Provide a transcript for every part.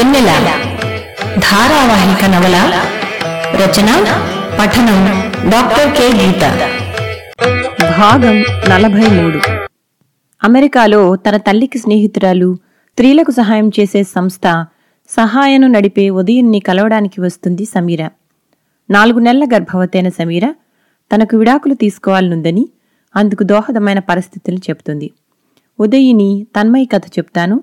వెన్నెల. ధారావాహిక నవల రచన పఠనం డాక్టర్ కె. గీత. భాగం నలభై మూడు అమెరికాలో తన తల్లికి స్నేహితురాలు స్త్రీలకు సహాయం చేసే సంస్థ సహాయను నడిపే ఉదయన్ని కలవడానికి వస్తుంది సమీర. నాలుగు నెలల గర్భవతైన సమీర తనకు విడాకులు తీసుకోవాలనుందని అందుకు దోహదమైన పరిస్థితులు చెబుతుంది. ఉదయిని తన్మయి కథ చెప్తాను.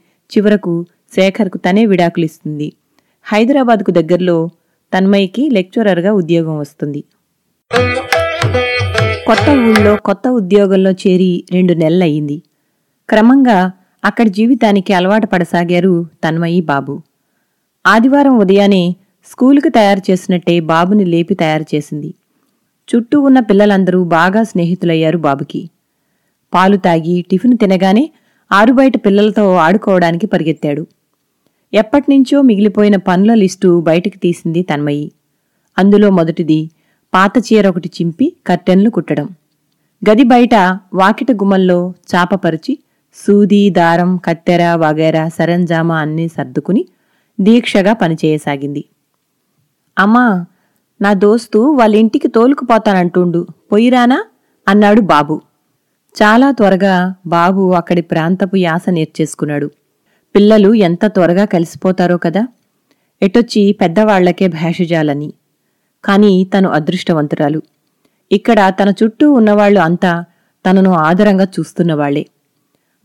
చివరకు శేఖర్కు తనే విడాకులిస్తుంది. హైదరాబాద్కు దగ్గరలో తన్మయికి లెక్చరర్గా ఉద్యోగం వస్తుంది. కొత్త ఊళ్ళో కొత్త ఉద్యోగంలో చేరి రెండు నెలలయ్యింది. క్రమంగా అక్కడి జీవితానికి అలవాటు పడసాగారు తన్మయి బాబు. ఆదివారం ఉదయానే స్కూలుకు తయారు చేసినట్టే బాబుని లేపి తయారు చేసింది. చుట్టూ ఉన్న పిల్లలందరూ బాగా స్నేహితులయ్యారు బాబుకి. పాలు తాగి టిఫిన్ తినగానే ఆరుబయట పిల్లలతో ఆడుకోవడానికి పరిగెత్తాడు. ఎప్పటినుంచో మిగిలిపోయిన పనుల లిస్టు బయటికి తీసింది తన్మయి. అందులో మొదటిది పాత చీర ఒకటి చింపి కర్టెన్లు కుట్టడం. గది బయట వాకిట గుమ్మల్లో చాపపరిచి సూది దారం కత్తెర వగేరా సరంజామా అన్నీ సర్దుకుని దీక్షగా పనిచేయసాగింది. అమ్మా నా దోస్తు వాళ్ళ ఇంటికి తోలుకుపోతానంటుండు. పొయ్యిరానా అన్నాడు బాబు. చాలా త్వరగా బాబు అక్కడి ప్రాంతపు యాస నేర్చేసుకున్నాడు. పిల్లలు ఎంత త్వరగా కలిసిపోతారో కదా? ఎటొచ్చి పెద్దవాళ్ళకే భేషజాలని. కాని తను అదృష్టవంతురాలు. ఇక్కడ తన చుట్టూ ఉన్నవాళ్ళు అంతా తనను ఆదరంగా చూస్తున్నవాళ్ళే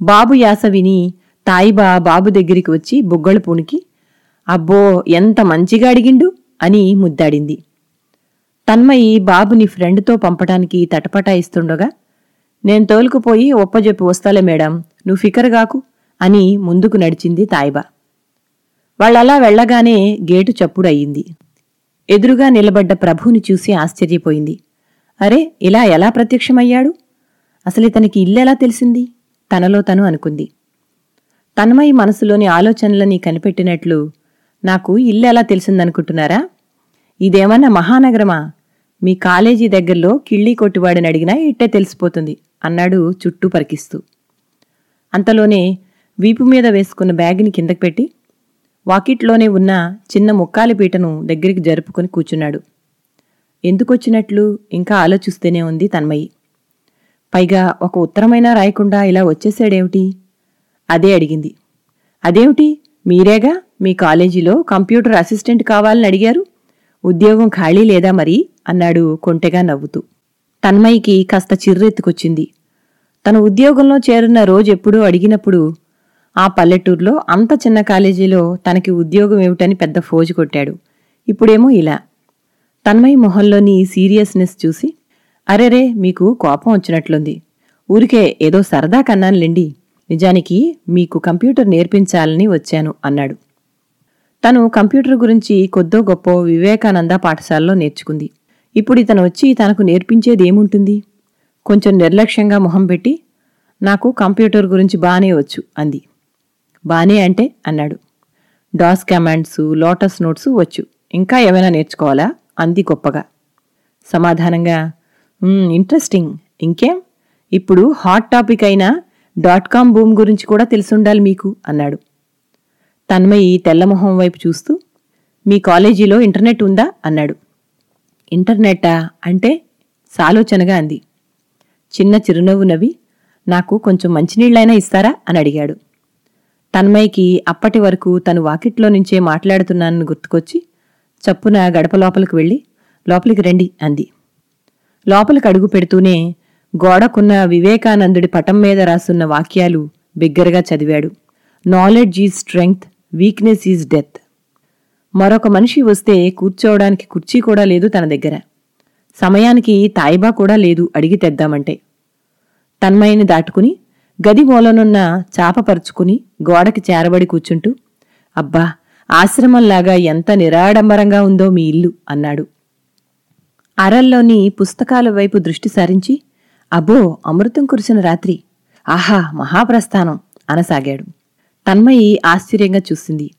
బాబు యాస విని తాయిబా బాబు దగ్గరికి వచ్చి బుగ్గలు పూనికి అబ్బో ఎంత మంచిగా అడిగిండు? అని ముద్దాడింది. తన్మయి బాబుని ఫ్రెండ్తో పంపటానికి తటపటాయిస్తుండగా నేను తోలుకుపోయి ఒప్పజెప్పి వస్తాలే మేడం. నువ్వు ఫికర్గాకు అని ముందుకు నడిచింది తాయిబా. వాళ్ళలా వెళ్ళగానే గేటు చప్పుడయ్యింది ఎదురుగా నిలబడ్డ ప్రభుని చూసి ఆశ్చర్యపోయింది. అరే ఇలా ఎలా ప్రత్యక్షమయ్యాడు? అసలు ఇతనికి ఇల్లెలా తెలిసింది? తనలో తను అనుకుంది. తన్మయి మనసులోని ఆలోచనలని కనిపెట్టినట్లు నాకు ఇల్లెలా తెలిసిందనుకుంటున్నారా? ఇదేమన్నా మహానగరమా? మీ కాలేజీ దగ్గరలో కిళ్ళీ కొట్టువాడిని అడిగినా ఇట్టే తెలిసిపోతుంది. అన్నాడు చుట్టూ పరికిస్తూ. అంతలోనే వీపు మీద వేసుకున్న బ్యాగ్ని కిందకి పెట్టి వాకిట్లోనే ఉన్న చిన్న ముక్కాలి పీటను దగ్గరికి జరుపుకుని కూర్చున్నాడు. ఎందుకొచ్చినట్లు ఇంకా ఆలోచిస్తూనే ఉంది తన్మయి. పైగా ఒక ఉత్తరమైనా రాయకుండా ఇలా వచ్చేసాడేమిటి అదే అడిగింది. అదేమిటి? మీరేగా? మీ కాలేజీలో కంప్యూటర్ అసిస్టెంట్ కావాలని అడిగారు? ఉద్యోగం ఖాళీ లేదా మరి? అన్నాడు కొంటెగా నవ్వుతూ. తన్మయికి కాస్త చిర్రెత్తుకొచ్చింది. తను ఉద్యోగంలో చేరున్న రోజెప్పుడూ అడిగినప్పుడు ఆ పల్లెటూరులో అంత చిన్న కాలేజీలో తనకి ఉద్యోగం ఏమిటని పెద్ద ఫోజు కొట్టాడు. ఇప్పుడేమో ఇలా. తన్మయి మొహంలోని సీరియస్నెస్ చూసి అరెరే మీకు కోపం వచ్చినట్లుంది. ఊరికే ఏదో సరదా కన్నానులేండి నిజానికి మీకు కంప్యూటర్ నేర్పించాలని వచ్చాను అన్నాడు. తను కంప్యూటర్ గురించి కొద్దో గొప్ప వివేకానంద పాఠశాలలో నేర్చుకుంది. ఇప్పుడు ఇతను వచ్చి తనకు నేర్పించేదేముంటుంది? కొంచెం నిర్లక్ష్యంగా మొహం పెట్టి నాకు కంప్యూటర్ గురించి బానే వచ్చు అంది. బానే అంటే అన్నాడు. డాస్ కమాండ్స్ లోటస్ నోట్స్ వచ్చు. ఇంకా ఏమైనా నేర్చుకోవాలా? అంది గొప్పగా. సమాధానంగా ఇంట్రెస్టింగ్. ఇంకేం? ఇప్పుడు హాట్ టాపిక్ అయిన డాట్ కామ్ బూమ్ గురించి కూడా తెలుసుండాలి మీకు అన్నాడు. తన్మయి తెల్లమొహం వైపు చూస్తూ మీ కాలేజీలో ఇంటర్నెట్ ఉందా? అన్నాడు. ఇంటర్నెట్టా? అంటే? సాలోచనగా అంది. చిన్న చిరునవ్వు నవ్వి నాకు కొంచెం మంచినీళ్ళైనా ఇస్తారా? అని అడిగాడు. తన్మయ్యకి అప్పటి వరకు తను వాకిట్లో నుంచే మాట్లాడుతున్నానని గుర్తుకొచ్చి చప్పున గడప లోపలికి వెళ్ళి లోపలికి రండి అంది. లోపలికి అడుగు పెడుతూనే గోడకున్న వివేకానందుడి పటం మీద రాసున్న వాక్యాలు బిగ్గరగా చదివాడు. Knowledge is strength weakness is death మరొక మనిషి వస్తే కూర్చోవడానికి కుర్చీ కూడా లేదు తన దగ్గర. సమయానికి తాయిబా కూడా లేదు అడిగి తెద్దామంటే. తన్మయిని దాటుకుని గది మూలనున్న చాప పరుచుకుని గోడకి చేరబడి కూర్చుంటూ అబ్బా ఆశ్రమంలాగా ఎంత నిరాడంబరంగా ఉందో మీ ఇల్లు అన్నాడు. అరల్లోని పుస్తకాల వైపు దృష్టి సారించి అబ్బో అమృతం కురిసిన రాత్రి. ఆహా మహాప్రస్థానం అనసాగాడు. తన్మయి ఆశ్చర్యంగా చూసింది.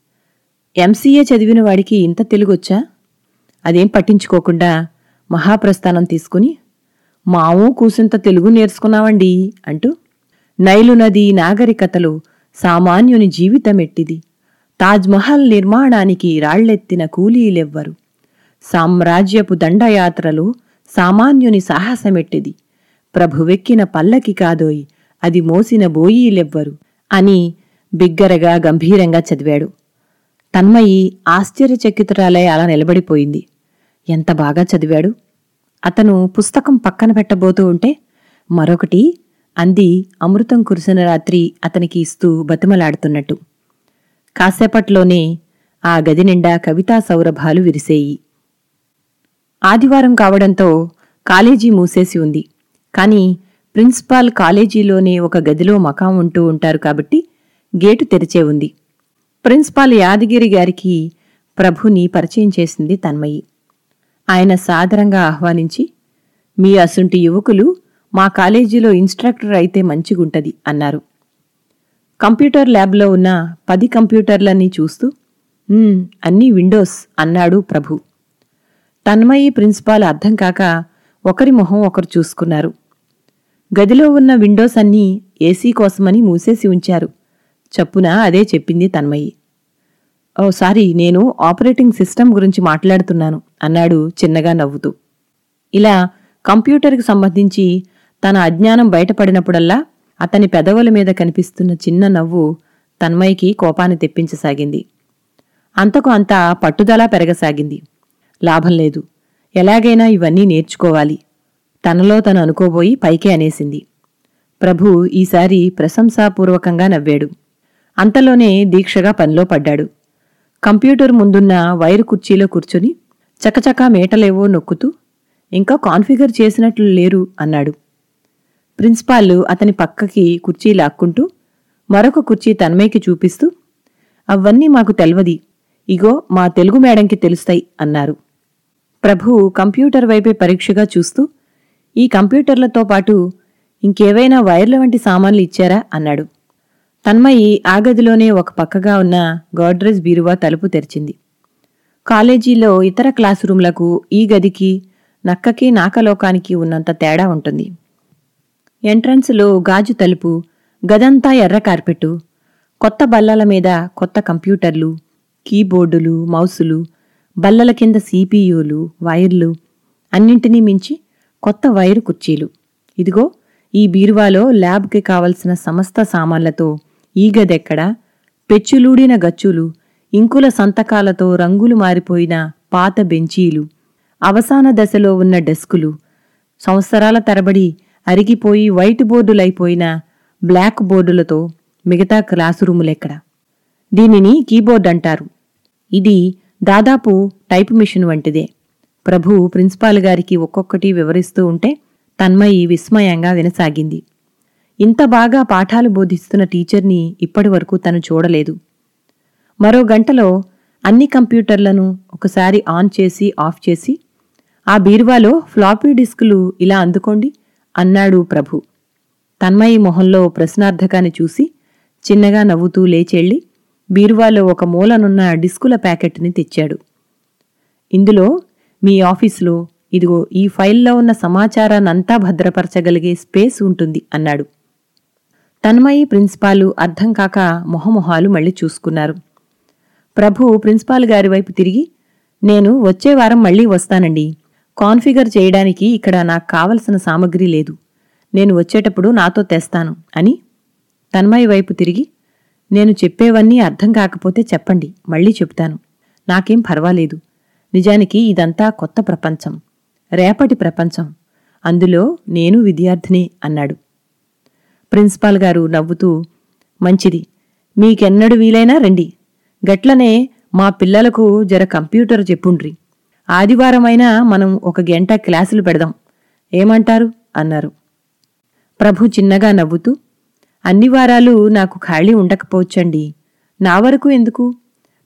ఎంసీఏ చదివిన వాడికి ఇంత తెలుగొచ్చా? అదేం పట్టించుకోకుండా మహాప్రస్థానం తీసుకుని మావు కూసింత తెలుగు నేర్చుకున్నావండి అంటూ నైలు నది నాగరికతలో సామాన్యుని జీవితమెట్టిది. తాజ్మహల్ నిర్మాణానికి రాళ్ళెత్తిన కూలీలెవ్వరు. సామ్రాజ్యపు దండయాత్రలో సామాన్యుని సాహసమెట్టిది. ప్రభువెక్కిన పల్లకి కాదోయ్ అది మోసిన బోయీలెవ్వరు అని బిగ్గరగా గంభీరంగా చదివాడు. తన్మయి ఆశ్చర్యచకితురాలై అలా నిలబడిపోయింది. ఎంత బాగా చదివాడు? అతను పుస్తకం పక్కన పెట్టబోతూ ఉంటే మరొకటి అంది అమృతం కురిసిన రాత్రి అతనికి ఇస్తూ బతిమలాడుతున్నట్టు. కాసేపట్లోనే ఆ గది నిండా కవితా సౌరభాలు విరిసేయి. ఆదివారం కావడంతో కాలేజీ మూసేసి ఉంది. కాని ప్రిన్సిపాల్ కాలేజీలోనే ఒక గదిలో మకాం ఉంటూ ఉంటారు కాబట్టి గేటు తెరిచే ఉంది. ప్రిన్సిపాల్ యాదగిరి గారికి ప్రభుని పరిచయం చేసింది తన్మయి. ఆయన సాదరంగా ఆహ్వానించి మీ అసుంటి యువకులు మా కాలేజీలో ఇన్స్ట్రక్టర్ అయితే మంచిగుంటది అన్నారు. కంప్యూటర్ ల్యాబ్లో ఉన్న పది కంప్యూటర్లన్నీ చూస్తూ అన్నీ విండోస్ అన్నాడు ప్రభు. తన్మయి ప్రిన్సిపాల్ అర్థం కాక ఒకరి మొహం ఒకరు చూసుకున్నారు. గదిలో ఉన్న విండోస్ అన్నీ ఏసీ కోసమని మూసేసి ఉంచారు. చప్పున అదే చెప్పింది తన్మయి. ఓ సారీ నేను ఆపరేటింగ్ సిస్టమ్ గురించి మాట్లాడుతున్నాను. అన్నాడు చిన్నగా నవ్వుతూ. ఇలా కంప్యూటర్కి సంబంధించి తన అజ్ఞానం బయటపడినప్పుడల్లా అతని పెదవుల మీద కనిపిస్తున్న చిన్న నవ్వు తన్మయ్యకి కోపాన్ని తెప్పించసాగింది. అంతకు అంతా పట్టుదల పెరగసాగింది. లాభం లేదు. ఎలాగైనా ఇవన్నీ నేర్చుకోవాలి. తనలో తను అనుకోబోయి పైకే అనేసింది. ప్రభు ఈసారి ప్రశంసాపూర్వకంగా నవ్వాడు. అంతలోనే దీక్షగా పనిలో పడ్డాడు. కంప్యూటర్ ముందున్న వైరు కుర్చీలో కూర్చుని చకచకా మేటలేవో నొక్కుతూ ఇంకా కాన్ఫిగర్ చేసినట్లు లేరు అన్నాడు. ప్రిన్సిపాల్ అతని పక్కకి కుర్చీ లాక్కుంటూ మరొక కుర్చీ తన్మయ్యకి చూపిస్తూ అవన్నీ మాకు తెల్వది. ఇగో మా తెలుగు మేడంకి తెలుస్తాయి అన్నారు. ప్రభు కంప్యూటర్ వైపే పరీక్షగా చూస్తూ ఈ కంప్యూటర్లతో పాటు ఇంకేవైనా వైర్ల వంటి సామాన్లు ఇచ్చారా? అన్నాడు. తన్మయి ఆ గదిలోనే ఒక పక్కగా ఉన్న గోడ్రేజ్ బీరువా తలుపు తెరిచింది. కాలేజీలో ఇతర క్లాస్ రూమ్లకు ఈ గదికి నక్కకి నాకలోకానికి ఉన్నంత తేడా ఉంటుంది. ఎంట్రన్స్లో గాజు తలుపు గదంతా ఎర్ర కార్పెట్టు కొత్త బల్లల మీద కొత్త కంప్యూటర్లు కీబోర్డులు మౌసులు బల్లల కింద సీపీయూలు వైర్లు అన్నింటినీ మించి కొత్త వైరు కుర్చీలు. ఇదిగో ఈ బీరువాలో ల్యాబ్కి కావలసిన సమస్త సామాన్లతో ఈ గదెక్కడ పెచ్చులూడిన గచ్చులు ఇంకుల సంతకాలతో రంగులు మారిపోయిన పాత బెంచీలు అవసాన దశలో ఉన్న డెస్కులు సంవత్సరాల తరబడి అరిగిపోయి వైట్ బోర్డులైపోయిన బ్లాక్ బోర్డులతో మిగతా క్లాసు రూములెక్కడ? దీనిని కీబోర్డ్ అంటారు. ఇది దాదాపు టైప్ మిషన్ వంటిదే. ప్రభు ప్రిన్సిపాల్ గారికి ఒక్కొక్కటి వివరిస్తూ ఉంటే తన్మయి విస్మయంగా వినసాగింది. ఇంత బాగా పాఠాలు బోధిస్తున్న టీచర్ని ఇప్పటివరకు తను చూడలేదు. మరో గంటలో అన్ని కంప్యూటర్లను ఒకసారి ఆన్ చేసి ఆఫ్ చేసి ఆ బీరువాలో ఫ్లాపీ డిస్కులు ఇలా అందుకోండి అన్నాడు ప్రభు. తన్మయి మొహంలో ప్రశ్నార్థకాన్ని చూసి చిన్నగా నవ్వుతూ లేచెళ్ళి బీరువాలో ఒక మూలనున్న డిస్కుల ప్యాకెట్ని తెచ్చాడు. ఇందులో మీ ఆఫీసులో ఇదిగో ఈ ఫైల్లో ఉన్న సమాచారాన్నంతా భద్రపరచగలిగే స్పేస్ ఉంటుంది అన్నాడు. తన్మయి ప్రిన్సిపాలు అర్థం కాక మొహమొహాలు మళ్ళీ చూసుకున్నారు. ప్రభు ప్రిన్సిపాల్ గారి వైపు తిరిగి నేను వచ్చే వారం మళ్ళీ వస్తానండి. కాన్ఫిగర్ చేయడానికి ఇక్కడ నాకు కావలసిన సామగ్రి లేదు. నేను వచ్చేటప్పుడు నాతో తెస్తాను అని తన్మయి వైపు తిరిగి నేను చెప్పేవన్నీ అర్థం కాకపోతే చెప్పండి మళ్ళీ చెప్తాను. నాకేం పర్వాలేదు. నిజానికి ఇదంతా కొత్త ప్రపంచం. రేపటి ప్రపంచం. అందులో నేను విద్యార్థినే అన్నాడు. ప్రిన్సిపాల్ గారు నవ్వుతూ మంచిది. మీకెన్నడు వీలైనా రండి. గట్లనే మా పిల్లలకు జర కంప్యూటర్ చెప్పుండ్రి. ఆదివారమైనా మనం ఒక గంట క్లాసులు పెడదాం. ఏమంటారు? అన్నారు. ప్రభు చిన్నగా నవ్వుతూ అన్ని వారాలు నాకు ఖాళీ ఉండకపోవచ్చండి. నా వరకు ఎందుకు?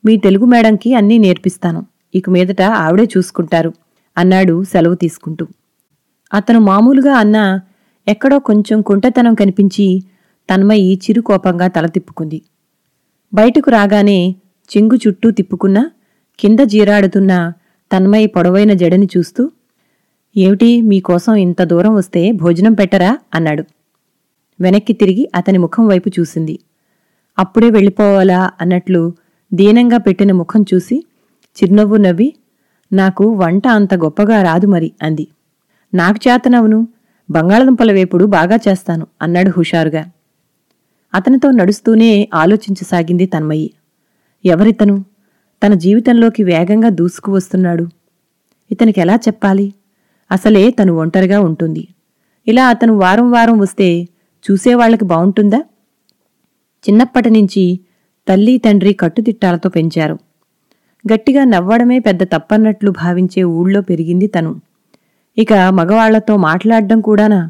మీ తెలుగు మేడంకి అన్నీ నేర్పిస్తాను. ఇక మీదట ఆవిడే చూసుకుంటారు అన్నాడు సెలవు తీసుకుంటూ. అతను మామూలుగా అన్న ఎక్కడో కొంచెం కుంటతనం కనిపించి తన్మయి చిరుకోపంగా తల తిప్పుకుంది. బయటకు రాగానే చెంగు చుట్టూ తిప్పుకున్న కింద జీరాడుతున్న తన్మయి పొడవైన జడని చూస్తూ ఏమిటి మీకోసం ఇంత దూరం వస్తే భోజనం పెట్టరా? అన్నాడు. వెనక్కి తిరిగి అతని ముఖం వైపు చూసింది. అప్పుడే వెళ్ళిపోవాలా? అన్నట్లు దీనంగా పెట్టిన ముఖం చూసి చిరునవ్వు నవ్వి నాకు వంట అంత గొప్పగా రాదు మరి అంది. నాకు చేతనవును. బంగాళదుంపల వేపుడు బాగా చేస్తాను అన్నాడు హుషారుగా. అతనితో నడుస్తూనే ఆలోచించసాగింది తన్మయ్యి ఎవరితను? తన జీవితంలోకి వేగంగా దూసుకు వస్తున్నాడు. ఇతనికి ఎలా చెప్పాలి? అసలే తను ఒంటరిగా ఉంటుంది. ఇలా అతను వారం వారం వస్తే చూసేవాళ్ళకి బావుంటుందా? చిన్నప్పటి నుంచి తల్లి తండ్రి కట్టుదిట్టాలతో పెంచారు. గట్టిగా నవ్వడమే పెద్ద తప్పన్నట్లు భావించే ఊళ్ళో పెరిగింది తను. ఇక మగవాళ్ళతో మాట్లాడడం కూడానా?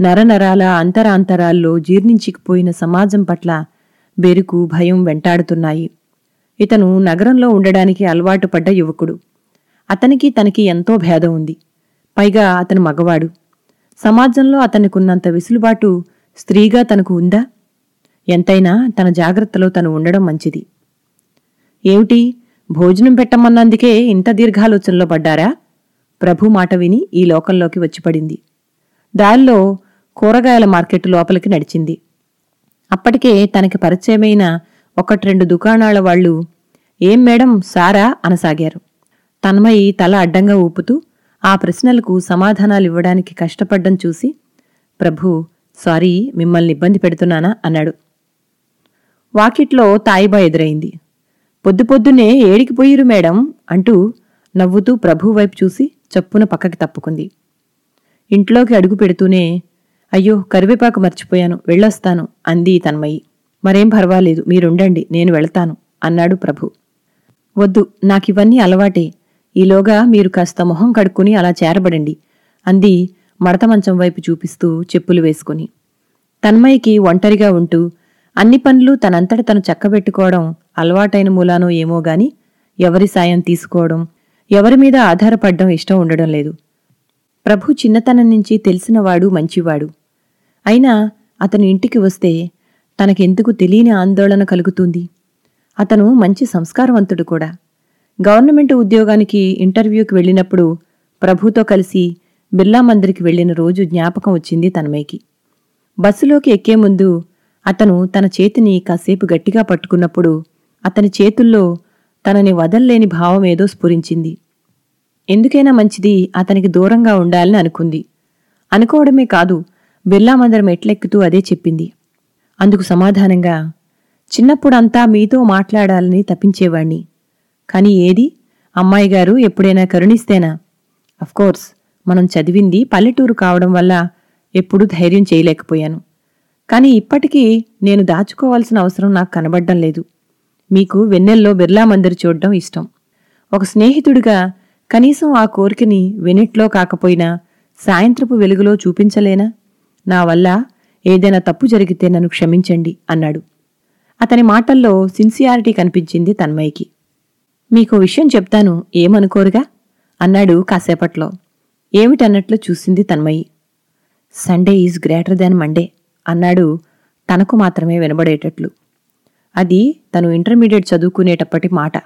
నరనరాల అంతరాంతరాల్లో జీర్ణించికిపోయిన సమాజం పట్ల బెరుకు భయం వెంటాడుతున్నాయి. ఇతను నగరంలో ఉండడానికి అలవాటు పడ్డ యువకుడు. అతనికి తనకి ఎంతో భేదం ఉంది. పైగా అతను మగవాడు. సమాజంలో అతనికున్నంత విసులుబాటు స్త్రీగా తనకు ఉందా? ఎంతైనా తన జాగ్రత్తలో తను ఉండడం మంచిది. ఏమిటి? భోజనం పెట్టమన్నందుకే ఇంత దీర్ఘాలోచనలో పడ్డారా? ప్రభు మాట విని ఈ లోకంలోకి వచ్చిపడింది. దారిలో కూరగాయల మార్కెట్ లోపలికి నడిచింది. అప్పటికే తనకి పరిచయమైన ఒకటి రెండు దుకాణాల వాళ్ళు ఏం మేడం సారా? అనసాగారు. తన్మయి తల అడ్డంగా ఊపుతూ ఆ ప్రశ్నలకు సమాధానాలివ్వడానికి కష్టపడ్డం చూసి ప్రభు సారీ మిమ్మల్ని ఇబ్బంది పెడుతున్నానా? అన్నాడు. వాకిట్లో తాయిబా ఎదురైంది. పొద్దు పొద్దున్నే ఏడికి పోయిరు మేడం అంటూ నవ్వుతూ ప్రభు వైపు చూసి చప్పున పక్కకి తప్పుకుంది. ఇంట్లోకి అడుగు పెడుతూనే అయ్యో కరివేపాకు మర్చిపోయాను వెళ్ళొస్తాను అంది తన్మయి. మరేం పర్వాలేదు మీరుండండి నేను వెళతాను అన్నాడు ప్రభు. వద్దు నాకివన్నీ అలవాటే ఈలోగా మీరు కాస్త మొహం కడుక్కుని అలా చేరబడండి అంది మడత మంచం వైపు చూపిస్తూ చెప్పులు వేసుకుని. తన్మయ్యకి ఒంటరిగా ఉంటూ అన్ని పనులు తనంతట తను చక్కబెట్టుకోవడం అలవాటైన మూలానో ఏమో గాని ఎవరి సాయం తీసుకోవడం ఎవరి మీద ఆధారపడడం ఇష్టం ఉండడం లేదు. ప్రభు చిన్నతనం నుంచి తెలిసినవాడు మంచివాడు. అయినా అతను ఇంటికి వస్తే తనకెందుకు తెలియని ఆందోళన కలుగుతుంది. అతను మంచి సంస్కారవంతుడు కూడా. గవర్నమెంట్ ఉద్యోగానికి ఇంటర్వ్యూకి వెళ్ళినప్పుడు ప్రభుతో కలిసి బిర్లా మందిరికి వెళ్ళిన రోజు జ్ఞాపకం వచ్చింది తన్మయ్యకి. బస్సులోకి ఎక్కే ముందు అతను తన చేతిని కాసేపు గట్టిగా పట్టుకున్నప్పుడు అతని చేతుల్లో తనని వదల్లేని భావమేదో స్ఫురించింది. ఎందుకైనా మంచిది అతనికి దూరంగా ఉండాలని అనుకుంది. అనుకోవడమే కాదు బిర్లా మందిరం ఎట్లెక్కుతూ అదే చెప్పింది. అందుకు సమాధానంగా చిన్నప్పుడంతా మీతో మాట్లాడాలని తప్పించేవాణ్ణి కాని ఏది? అమ్మాయి గారు ఎప్పుడైనా కరుణిస్తేనా? అఫ్కోర్స్ మనం చదివింది పల్లెటూరు కావడం వల్ల ఎప్పుడూ ధైర్యం చేయలేకపోయాను. కాని ఇప్పటికీ నేను దాచుకోవాల్సిన అవసరం నాకు కనబడ్డం లేదు. మీకు వెన్నెల్లో బిర్లా మందిర్ చూడడం ఇష్టం. ఒక స్నేహితుడిగా కనీసం ఆ కోరికని వెనెట్లో కాకపోయినా సాయంత్రపు వెలుగులో చూపించలేనా? నా వల్ల ఏదైనా తప్పు జరిగితే నన్ను క్షమించండి అన్నాడు. అతని మాటల్లో సిన్సియారిటీ కనిపించింది తన్మయ్యకి. మీకు విషయం చెప్తాను ఏమనుకోరుగా? అన్నాడు కాసేపట్లో. ఏమిటన్నట్లు చూసింది Tanmayi Sunday is greater than Monday అన్నాడు తనకు మాత్రమే వినబడేటట్లు. అది తను ఇంటర్మీడియట్ చదువుకునేటప్పటి మాట.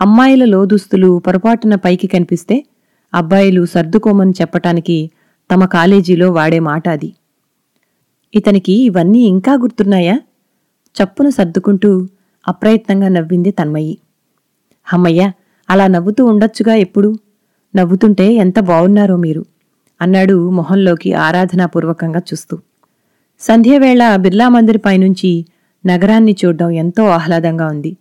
అమ్మాయిల లోదుస్తులు పొరపాటున పైకి కనిపిస్తే అబ్బాయిలు సర్దుకోమని చెప్పటానికి తమ కాలేజీలో వాడే మాట అది. ఇతనికి ఇవన్నీ ఇంకా గుర్తున్నాయా? చప్పున సర్దుకుంటూ అప్రయత్నంగా నవ్వింది తన్మయి. హమ్మయ్య అలా నవ్వుతూ ఉండొచ్చుగా ఎప్పుడు? నవ్వుతుంటే ఎంత బావున్నారో మీరు అన్నాడు మొహంలోకి ఆరాధనాపూర్వకంగా చూస్తూ. సంధ్యవేళ బిర్లా మందిర్ పైనుంచి నగరాన్ని చూడ్డం ఎంతో ఆహ్లాదంగా ఉంది.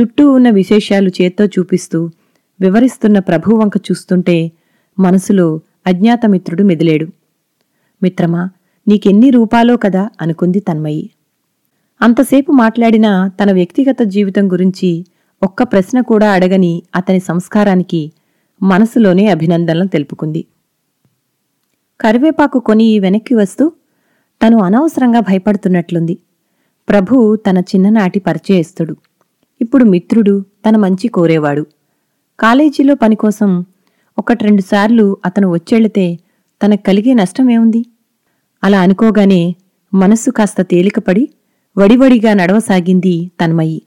చుట్టూ ఉన్న విశేషాలు చేత్తో చూపిస్తూ వివరిస్తున్న ప్రభు వంక చూస్తుంటే మనసులో అజ్ఞాతమిత్రుడు మెదిలేడు. మిత్రమా నీకెన్ని రూపాలో కదా అనుకుంది తన్మయి. అంతసేపు మాట్లాడినా తన వ్యక్తిగత జీవితం గురించి ఒక్క ప్రశ్న కూడా అడగని అతని సంస్కారానికి మనసులోనే అభినందనలు తెలుపుకుంది. కరివేపాకు కొని వెనక్కి వస్తూ తను అనవసరంగా భయపడుతున్నట్లుంది. ప్రభు తన చిన్ననాటి పరిచయస్తుడు. ఇప్పుడు మిత్రుడు తన మంచి కోరేవాడు. కాలేజీలో పనికోసం ఒకట్రెండుసార్లు అతను వచ్చెళితే తనకు కలిగే నష్టమేముంది అలా అనుకోగానే మనస్సు కాస్త తేలికపడి వడివడిగా నడవసాగింది తన్మయి.